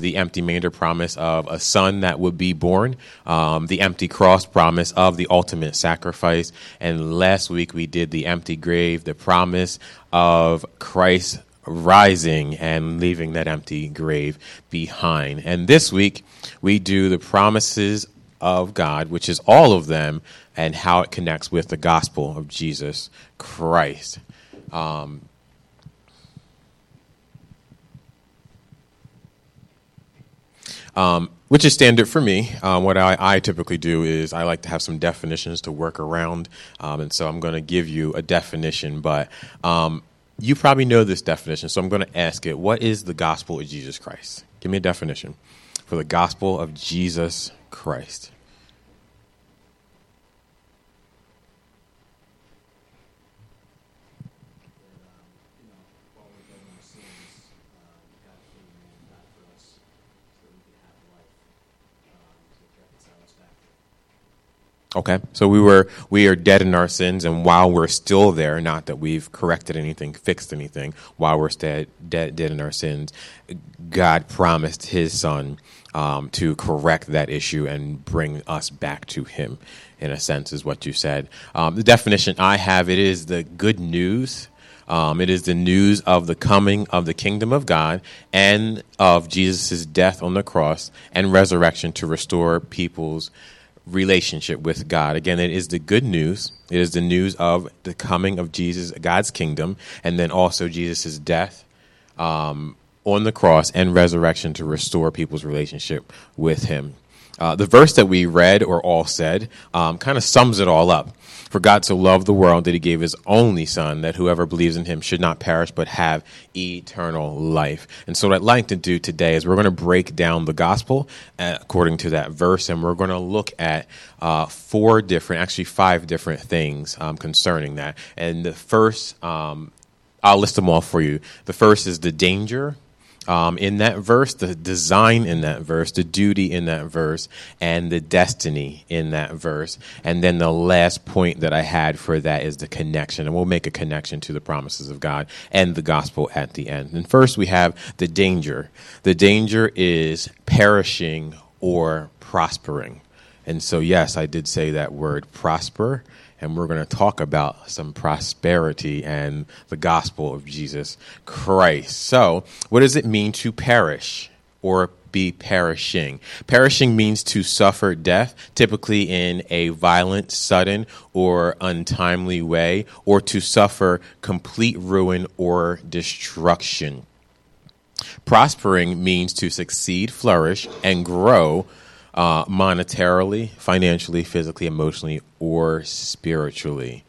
the empty manger promise of a son that would be born, um, the empty cross promise of the ultimate sacrifice, and last week we did the empty grave, the promise of Christ rising and leaving that empty grave behind. And this week we do the promises of God, which is all of them, and how it connects with the gospel of Jesus Christ. Um, um, which is standard for me. Um, what I, I, typically do is I like to have some definitions to work around, um, and so I'm going to give you a definition. But um, you probably know this definition, so I'm going to ask it: What is the gospel of Jesus Christ? Give me a definition for the gospel of Jesus Christ. Okay, so we were we are dead in our sins, and while we're still there, not that we've corrected anything, fixed anything, while we're dead, dead, dead in our sins, God promised His Son um, to correct that issue and bring us back to Him. In a sense, is what you said. Um, the definition I have it is the good news. Um, it is the news of the coming of the kingdom of God and of Jesus' death on the cross and resurrection to restore people's relationship with God. Again, it is the good news. It is the news of the coming of Jesus, God's kingdom, and then also Jesus' death um, on the cross and resurrection to restore people's relationship with Him. Uh, the verse that we read or all said um, kind of sums it all up. For God so loved the world that he gave his only Son, that whoever believes in him should not perish but have eternal life. And so, what I'd like to do today is we're going to break down the gospel uh, according to that verse, and we're going to look at uh, four different, actually, five different things um, concerning that. And the first, um, I'll list them all for you. The first is the danger um, in that verse, the design in that verse, the duty in that verse, and the destiny in that verse. And then the last point that I had for that is the connection. And we'll make a connection to the promises of God and the gospel at the end. And first, we have the danger. The danger is perishing or prospering. And so, yes, I did say that word prosper and we're going to talk about some prosperity and the gospel of Jesus Christ. So, what does it mean to perish or be perishing? Perishing means to suffer death, typically in a violent, sudden, or untimely way, or to suffer complete ruin or destruction. Prospering means to succeed, flourish, and grow uh, monetarily, financially, physically, emotionally, or spiritually.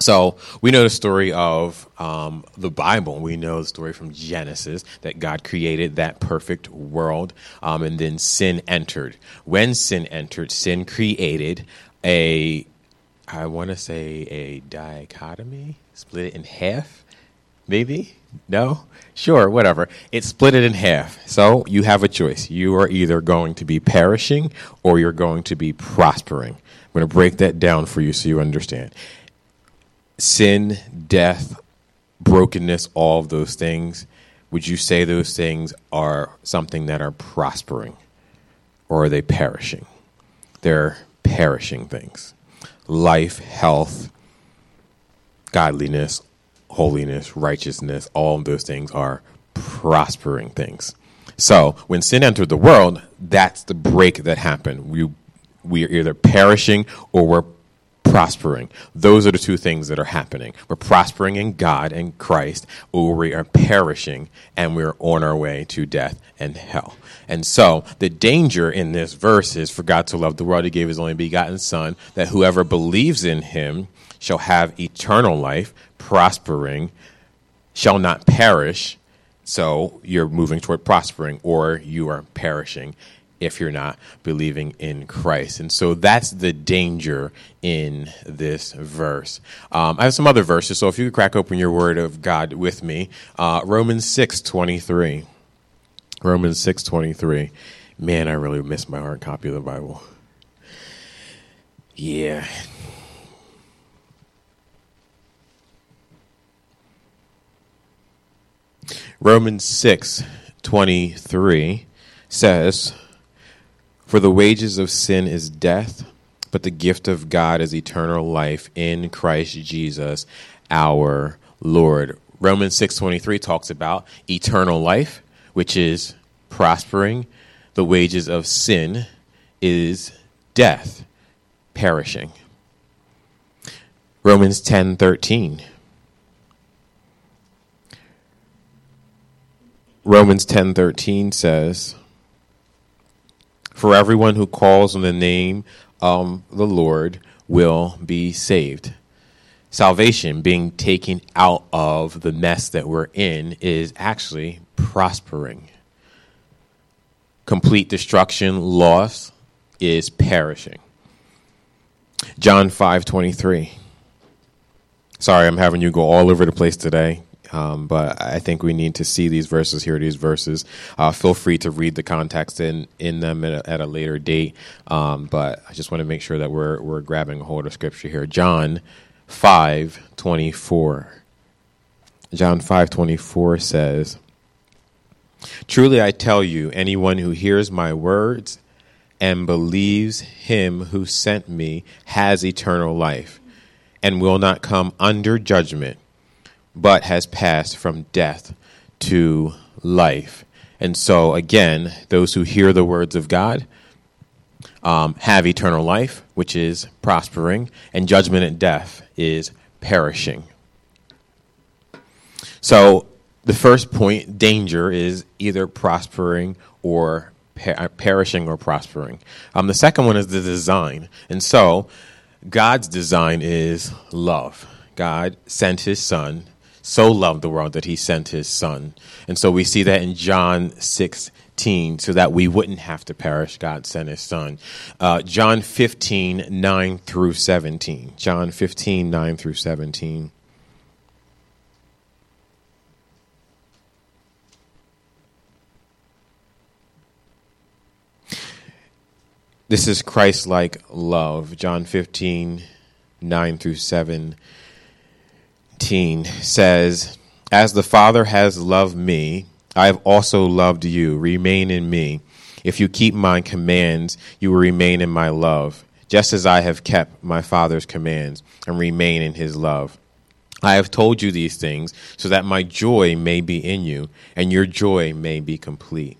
So we know the story of um, the Bible. We know the story from Genesis that God created that perfect world, um, and then sin entered. When sin entered, sin created a, I want to say a dichotomy, split it in half, maybe. No? Sure, whatever. It split it in half. So you have a choice. You are either going to be perishing or you're going to be prospering. I'm going to break that down for you so you understand. Sin, death, brokenness, all of those things, would you say those things are something that are prospering or are they perishing? They're perishing things. Life, health, godliness, holiness, righteousness, all of those things are prospering things. So when sin entered the world, that's the break that happened. We we are either perishing or we're prospering. Those are the two things that are happening. We're prospering in God and Christ, or we are perishing and we're on our way to death and hell. And so the danger in this verse is for God to love the world, he gave his only begotten Son, that whoever believes in him shall have eternal life, prospering, shall not perish. So you're moving toward prospering, or you are perishing if you're not believing in Christ. And so that's the danger in this verse. Um, I have some other verses, so if you could crack open your word of God with me, uh, Romans six twenty three. Romans six twenty three. Man, I really miss my hard copy of the Bible. Yeah, Romans 6 23. says, For the wages of sin is death, but the gift of God is eternal life in Christ Jesus our Lord. Romans 6:23 talks about eternal life, which is prospering. The wages of sin is death, perishing. Romans 10:13 Romans 10:13 says, "For everyone who calls on the name of the Lord will be saved." Salvation, being taken out of the mess that we're in, is actually prospering. Complete destruction, loss is perishing. John 5:23. Sorry, I'm having you go all over the place today. Um, but I think we need to see these verses, hear these verses. Uh, feel free to read the context in, in them at a, at a later date. Um, but I just want to make sure that we're, we're grabbing a hold of scripture here. John 5 24. John 5 24 says, Truly I tell you, anyone who hears my words and believes him who sent me has eternal life and will not come under judgment but has passed from death to life. And so, again, those who hear the words of God um, have eternal life, which is prospering, and judgment and death is perishing. So, the first point, danger, is either prospering or per- perishing or prospering. Um, the second one is the design. And so, God's design is love. God sent his son so loved the world that he sent his son. And so we see that in John 16, so that we wouldn't have to perish, God sent his son. Uh, John 15, 9 through 17. John 15, 9 through 17. This is Christ like love. John 15, 9 through 17 says, As the Father has loved me, I have also loved you. Remain in me. If you keep my commands, you will remain in my love, just as I have kept my Father's commands and remain in his love. I have told you these things so that my joy may be in you and your joy may be complete.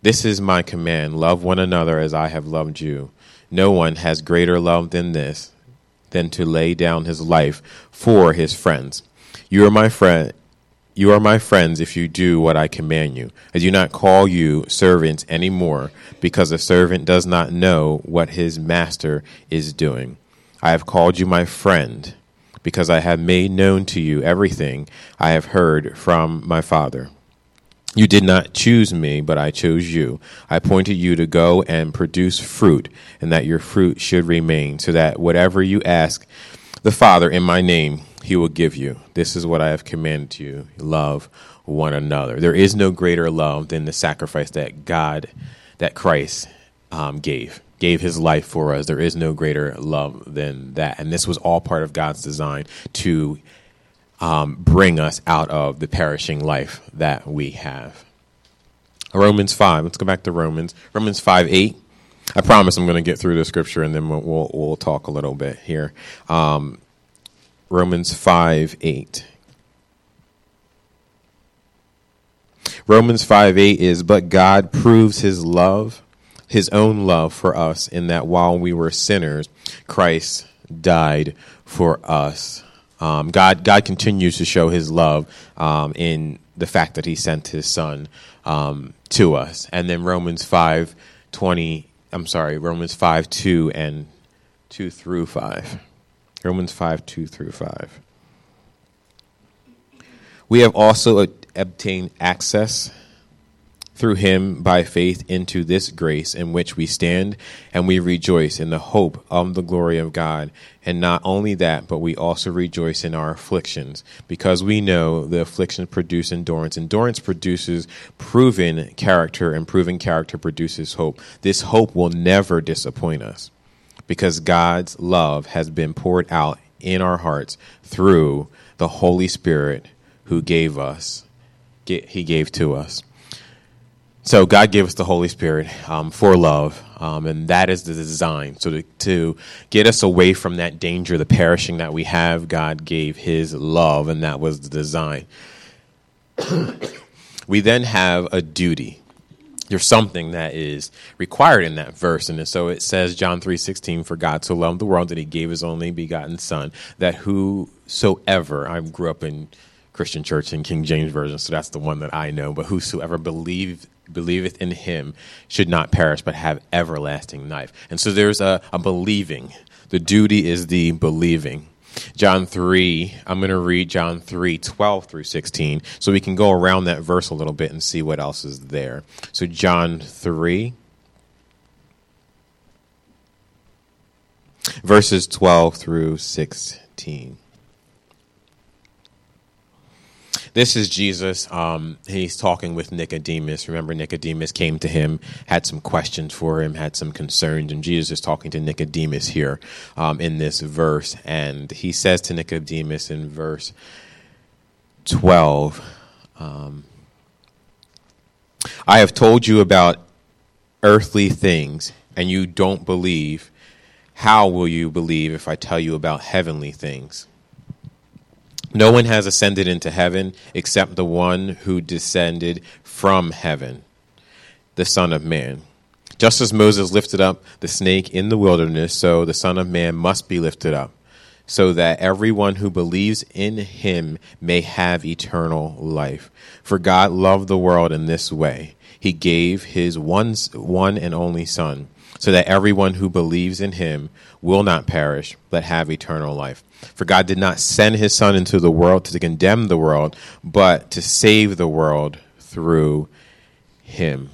This is my command love one another as I have loved you. No one has greater love than this than to lay down his life for his friends. You are my friend. You are my friends if you do what I command you. I do not call you servants any more, because a servant does not know what his master is doing. I have called you my friend, because I have made known to you everything I have heard from my Father. You did not choose me, but I chose you. I appointed you to go and produce fruit, and that your fruit should remain, so that whatever you ask the Father in my name, he will give you. This is what I have commanded you love one another. There is no greater love than the sacrifice that God, that Christ um, gave, gave his life for us. There is no greater love than that. And this was all part of God's design to um, bring us out of the perishing life that we have. Romans 5. Let's go back to Romans. Romans 5 8. I promise I'm going to get through the scripture and then we'll, we'll, we'll talk a little bit here. Um, Romans 5 8. Romans 5 8 is, But God proves his love, his own love for us, in that while we were sinners, Christ died for us. Um, God, God continues to show His love um, in the fact that He sent His Son um, to us. And then Romans five twenty. I'm sorry, Romans five two and two through five. Romans five two through five. We have also obtained access through him by faith into this grace in which we stand, and we rejoice in the hope of the glory of God. And not only that, but we also rejoice in our afflictions, because we know the afflictions produce endurance. Endurance produces proven character, and proven character produces hope. This hope will never disappoint us, because God's love has been poured out in our hearts through the Holy Spirit who gave us, he gave to us. So God gave us the Holy Spirit um, for love, um, and that is the design. So to, to, get us away from that danger, the perishing that we have, God gave His love, and that was the design. we then have a duty. There's something that is required in that verse, and so it says, John three sixteen, for God so loved the world that He gave His only begotten Son, that whosoever I grew up in Christian Church in King James Version, so that's the one that I know. But whosoever believe believeth in him should not perish but have everlasting life. And so there's a, a believing. The duty is the believing. John 3, I'm going to read John 3, 12 through 16, so we can go around that verse a little bit and see what else is there. So, John 3, verses 12 through 16. This is Jesus. Um, he's talking with Nicodemus. Remember, Nicodemus came to him, had some questions for him, had some concerns, and Jesus is talking to Nicodemus here um, in this verse. And he says to Nicodemus in verse 12, um, I have told you about earthly things, and you don't believe. How will you believe if I tell you about heavenly things? No one has ascended into heaven except the one who descended from heaven, the Son of Man. Just as Moses lifted up the snake in the wilderness, so the Son of Man must be lifted up, so that everyone who believes in him may have eternal life. For God loved the world in this way He gave his one, one and only Son, so that everyone who believes in him will not perish, but have eternal life. For God did not send his Son into the world to condemn the world, but to save the world through him.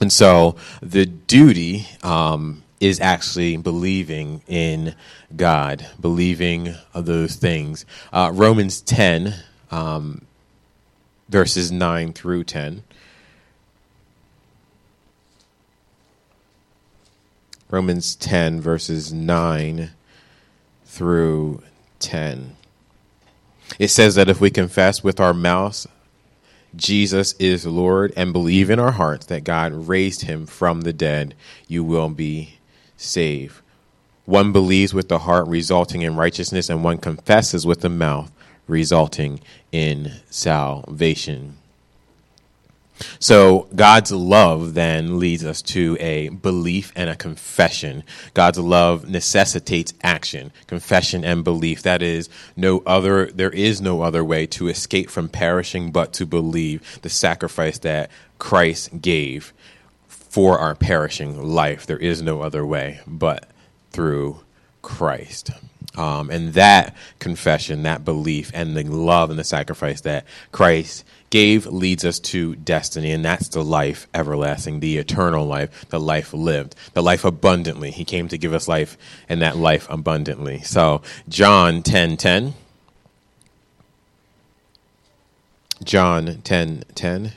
And so the duty um, is actually believing in God, believing those things. Uh, Romans 10, um, verses 9 through 10. Romans 10, verses 9 through 10. It says that if we confess with our mouths Jesus is Lord and believe in our hearts that God raised him from the dead, you will be saved. One believes with the heart, resulting in righteousness, and one confesses with the mouth, resulting in salvation. So God's love then leads us to a belief and a confession. God's love necessitates action, confession and belief. That is no other there is no other way to escape from perishing but to believe the sacrifice that Christ gave for our perishing life. There is no other way but through Christ. Um, and that confession, that belief, and the love and the sacrifice that Christ gave leads us to destiny, and that's the life everlasting, the eternal life, the life lived, the life abundantly. He came to give us life and that life abundantly. So, John 10 10. John 10 10.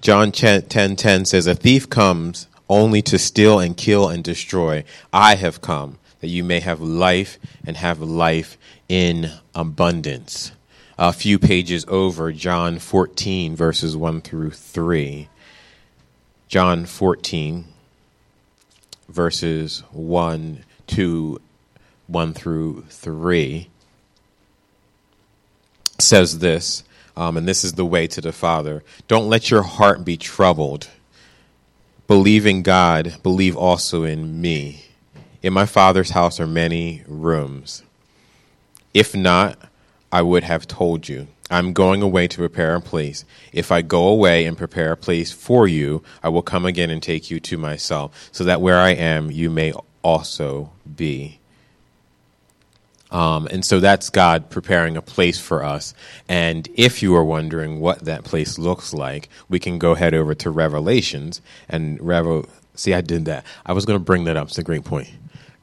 John 10 10 says, A thief comes only to steal and kill and destroy. I have come that you may have life and have life in abundance. A few pages over, John 14, verses 1 through 3. John 14, verses 1 to 1 through 3 says this, um, and this is the way to the Father. Don't let your heart be troubled believe in God, believe also in me. In my Father's house are many rooms. If not, I would have told you. I'm going away to prepare a place. If I go away and prepare a place for you, I will come again and take you to myself, so that where I am, you may also be. Um, and so that's God preparing a place for us. And if you are wondering what that place looks like, we can go head over to Revelations and Revel. See, I did that. I was going to bring that up. It's a great point.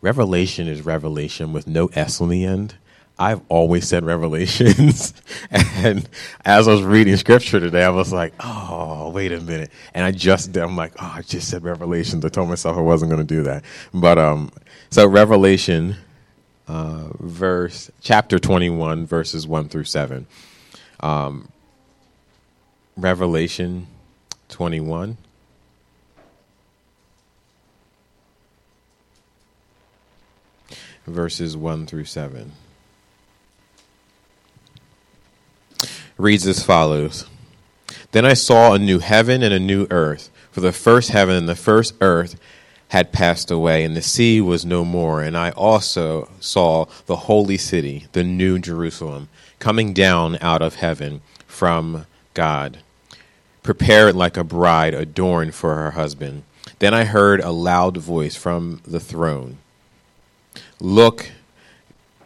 Revelation is revelation with no S on the end. I've always said revelations. and as I was reading scripture today, I was like, oh, wait a minute. And I just, I'm like, oh, I just said revelations. I told myself I wasn't going to do that. But, um, so revelation uh, verse chapter 21, verses 1 through 7. Um, Revelation 21. Verses 1 through 7. Reads as follows Then I saw a new heaven and a new earth, for the first heaven and the first earth had passed away, and the sea was no more. And I also saw the holy city, the new Jerusalem, coming down out of heaven from God, prepared like a bride adorned for her husband. Then I heard a loud voice from the throne Look,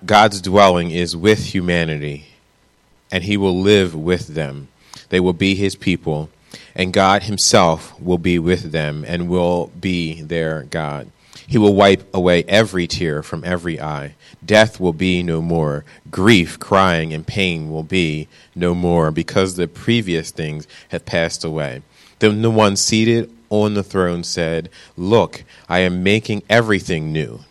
God's dwelling is with humanity, and he will live with them. They will be his people and God Himself will be with them and will be their God. He will wipe away every tear from every eye. Death will be no more. Grief, crying, and pain will be no more because the previous things have passed away. Then the one seated on the throne said, Look, I am making everything new.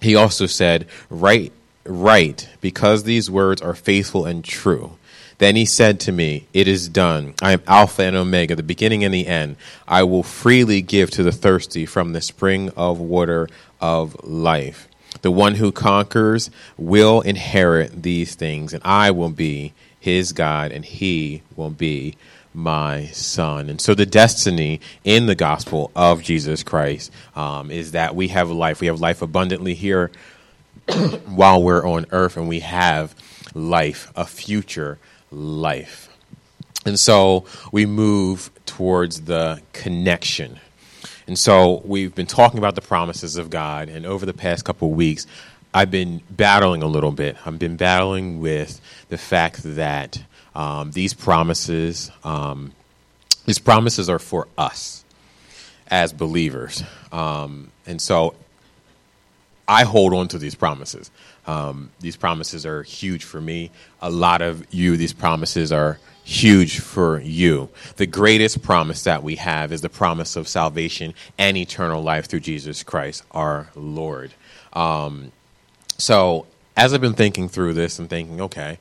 He also said, Write, write, because these words are faithful and true. Then he said to me, It is done. I am Alpha and Omega, the beginning and the end. I will freely give to the thirsty from the spring of water of life. The one who conquers will inherit these things, and I will be his God, and he will be my son. And so, the destiny in the gospel of Jesus Christ um, is that we have life. We have life abundantly here while we're on earth, and we have life, a future life. And so we move towards the connection. And so we've been talking about the promises of God, and over the past couple of weeks, I've been battling a little bit. I've been battling with the fact that um, these promises, um, these promises are for us as believers, um, and so I hold on to these promises. Um, these promises are huge for me. A lot of you, these promises are huge for you. The greatest promise that we have is the promise of salvation and eternal life through Jesus Christ, our Lord. Um, so, as I've been thinking through this and thinking, okay,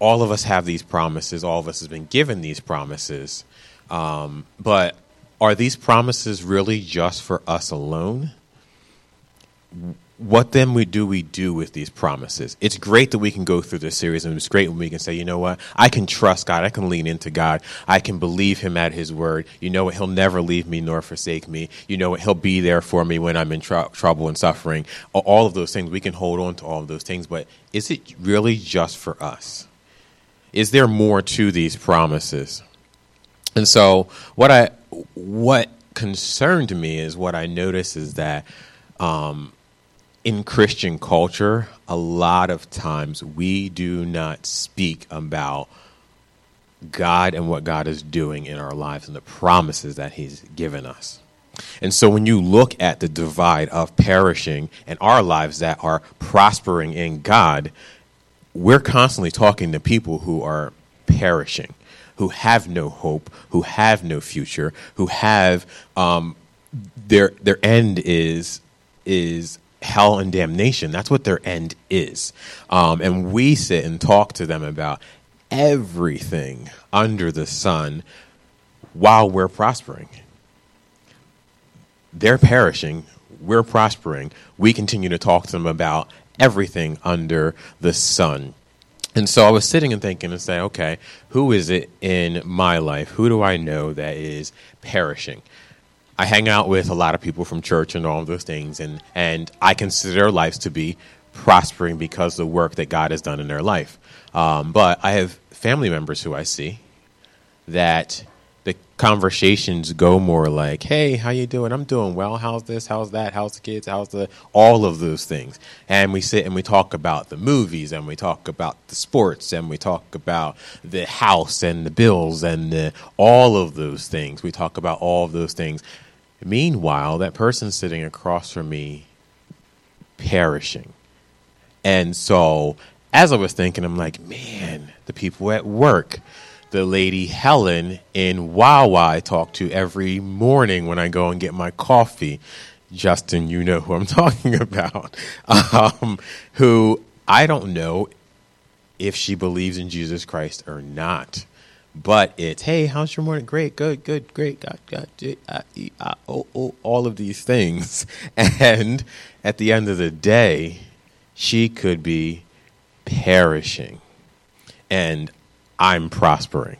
all of us have these promises, all of us have been given these promises, um, but are these promises really just for us alone? What then we do we do with these promises? It's great that we can go through this series, and it's great when we can say, you know what, I can trust God, I can lean into God, I can believe Him at His word. You know what, He'll never leave me nor forsake me. You know what, He'll be there for me when I'm in tr- trouble and suffering. All of those things, we can hold on to all of those things, but is it really just for us? Is there more to these promises? And so, what I what concerned me is what I noticed is that. Um, in Christian culture, a lot of times we do not speak about God and what God is doing in our lives and the promises that He's given us. And so when you look at the divide of perishing and our lives that are prospering in God, we're constantly talking to people who are perishing, who have no hope, who have no future, who have um, their their end is is hell and damnation. That's what their end is. Um, and we sit and talk to them about everything under the sun while we're prospering. They're perishing, we're prospering. We continue to talk to them about everything under the sun. And so I was sitting and thinking and saying, okay, who is it in my life? Who do I know that is perishing? I hang out with a lot of people from church and all of those things, and, and I consider their lives to be prospering because of the work that God has done in their life. Um, but I have family members who I see that the conversations go more like, "Hey, how you doing? I'm doing well. How's this? How's that? How's the kids? How's the all of those things?" And we sit and we talk about the movies and we talk about the sports and we talk about the house and the bills and the, all of those things. We talk about all of those things. Meanwhile, that person sitting across from me perishing. And so, as I was thinking, I'm like, man, the people at work, the lady Helen in Wawa I talk to every morning when I go and get my coffee. Justin, you know who I'm talking about, um, who I don't know if she believes in Jesus Christ or not. But it's, hey, how's your morning? Great, good, good, great, oh, oh, all of these things. And at the end of the day, she could be perishing and I'm prospering.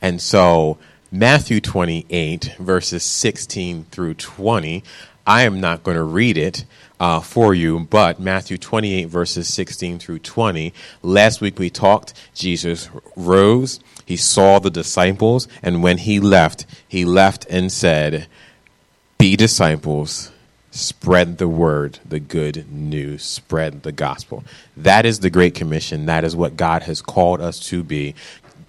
And so, Matthew 28, verses 16 through 20, I am not going to read it uh, for you, but Matthew 28, verses 16 through 20. Last week we talked, Jesus rose, he saw the disciples, and when he left, he left and said, Be disciples, spread the word, the good news, spread the gospel. That is the Great Commission. That is what God has called us to be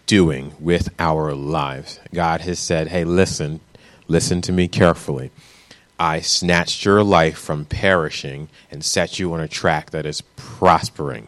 doing with our lives. God has said, Hey, listen, listen to me carefully. I snatched your life from perishing and set you on a track that is prospering.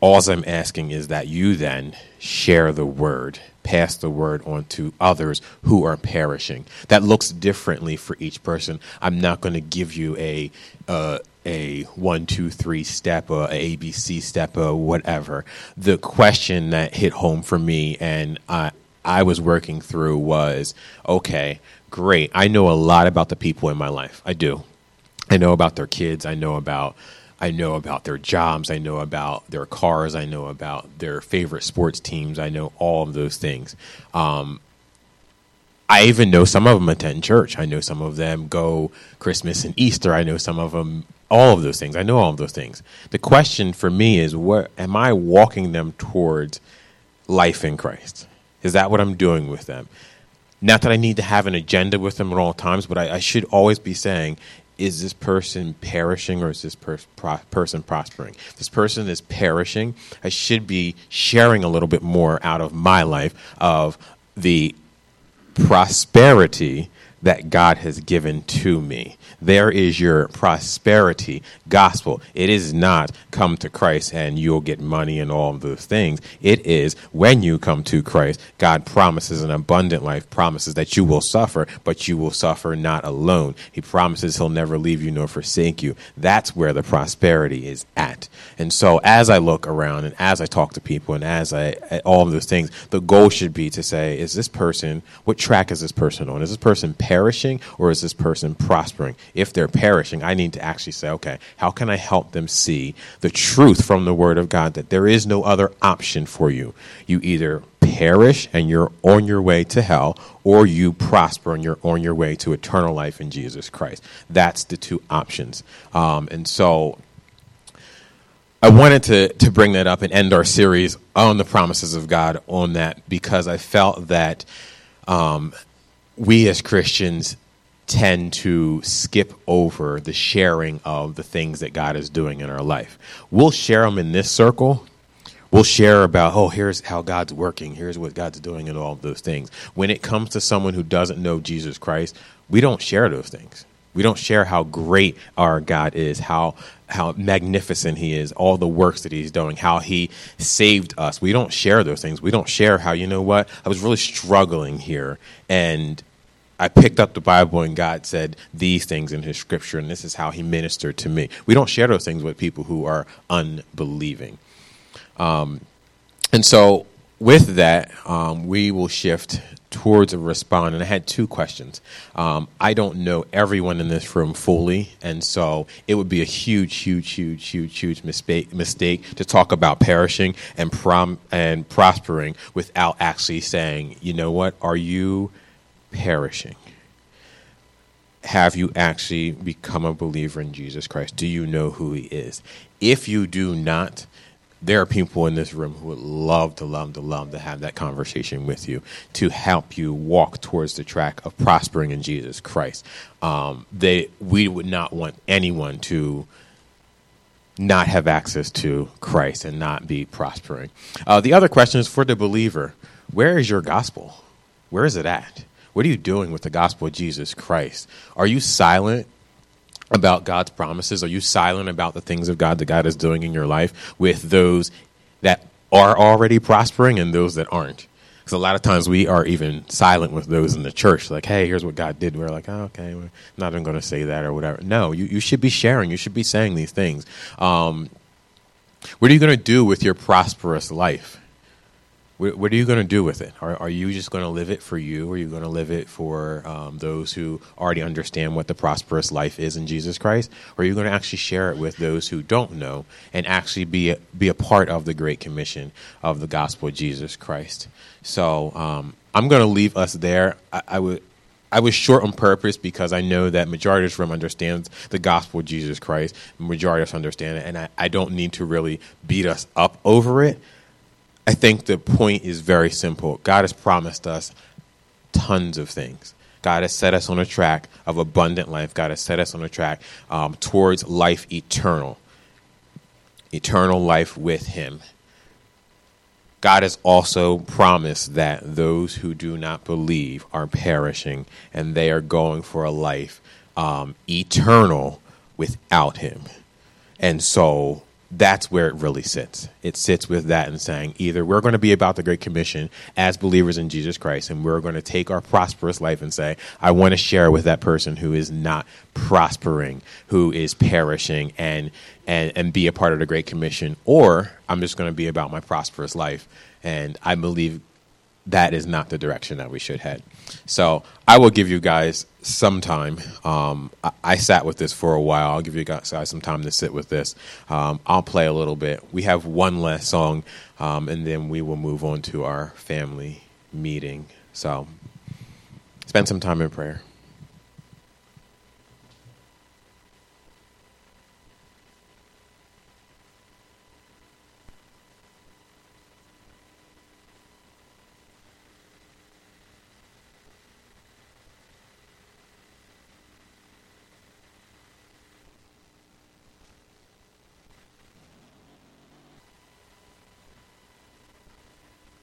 All I'm asking is that you then share the word, pass the word on to others who are perishing. That looks differently for each person. I'm not going to give you a uh, a one, two, three step, or a ABC step, or whatever. The question that hit home for me, and I I was working through was okay great. I know a lot about the people in my life. I do. I know about their kids. I know about I know about their jobs. I know about their cars. I know about their favorite sports teams. I know all of those things. Um, I even know some of them attend church. I know some of them go Christmas and Easter. I know some of them, all of those things. I know all of those things. The question for me is, what am I walking them towards life in Christ? Is that what I'm doing with them? Not that I need to have an agenda with them at all times, but I, I should always be saying, is this person perishing or is this per- pro- person prospering? If this person is perishing, I should be sharing a little bit more out of my life of the prosperity that God has given to me. There is your prosperity gospel. It is not come to Christ and you'll get money and all of those things. It is when you come to Christ, God promises an abundant life, promises that you will suffer, but you will suffer not alone. He promises he'll never leave you nor forsake you. That's where the prosperity is at. And so as I look around and as I talk to people and as I, all of those things, the goal should be to say, is this person, what track is this person on? Is this person perishing or is this person prospering? If they're perishing, I need to actually say, okay, how can I help them see the truth from the Word of God that there is no other option for you? You either perish and you're on your way to hell, or you prosper and you're on your way to eternal life in Jesus Christ. That's the two options. Um, and so I wanted to, to bring that up and end our series on the promises of God on that because I felt that um, we as Christians tend to skip over the sharing of the things that God is doing in our life. We'll share them in this circle. We'll share about, oh, here's how God's working, here's what God's doing, and all of those things. When it comes to someone who doesn't know Jesus Christ, we don't share those things. We don't share how great our God is, how how magnificent he is, all the works that he's doing, how he saved us. We don't share those things. We don't share how, you know what, I was really struggling here and I picked up the Bible and God said these things in his scripture and this is how he ministered to me. We don't share those things with people who are unbelieving. Um, and so with that, um, we will shift towards a response. And I had two questions. Um, I don't know everyone in this room fully, and so it would be a huge, huge, huge, huge, huge mistake mistake to talk about perishing and prom and prospering without actually saying, you know what, are you perishing? Have you actually become a believer in Jesus Christ? Do you know who He is? If you do not, there are people in this room who would love to love to love to have that conversation with you to help you walk towards the track of prospering in Jesus Christ. Um, they we would not want anyone to not have access to Christ and not be prospering. Uh, the other question is for the believer: Where is your gospel? Where is it at? What are you doing with the gospel of Jesus Christ? Are you silent about God's promises? Are you silent about the things of God that God is doing in your life with those that are already prospering and those that aren't? Because a lot of times we are even silent with those in the church, like, hey, here's what God did. We're like, oh, okay, not even going to say that or whatever. No, you, you should be sharing. You should be saying these things. Um, what are you going to do with your prosperous life? What, are you going to do with it? Are, are you just going to live it for you? Are you going to live it for um, those who already understand what the prosperous life is in Jesus Christ? Or are you going to actually share it with those who don't know and actually be a, be a part of the Great Commission of the gospel of Jesus Christ? So um, I'm going to leave us there. I, I would. I was short on purpose because I know that majority of room understands the gospel of Jesus Christ. Majority of us understand it, and I, I don't need to really beat us up over it. I think the point is very simple. God has promised us tons of things. God has set us on a track of abundant life. God has set us on a track um, towards life eternal, eternal life with Him. God has also promised that those who do not believe are perishing and they are going for a life um, eternal without Him. And so that's where it really sits. It sits with that and saying either we're going to be about the Great Commission as believers in Jesus Christ, and we're going to take our prosperous life and say, I want to share with that person who is not prospering, who is perishing, and and and be a part of the Great Commission, or I'm just going to be about my prosperous life. And I believe that is not the direction that we should head. So I will give you guys some time. Um, I, I, sat with this for a while. I'll give you guys some time to sit with this. Um, I'll play a little bit. We have one last song, um, and then we will move on to our family meeting. So spend some time in prayer.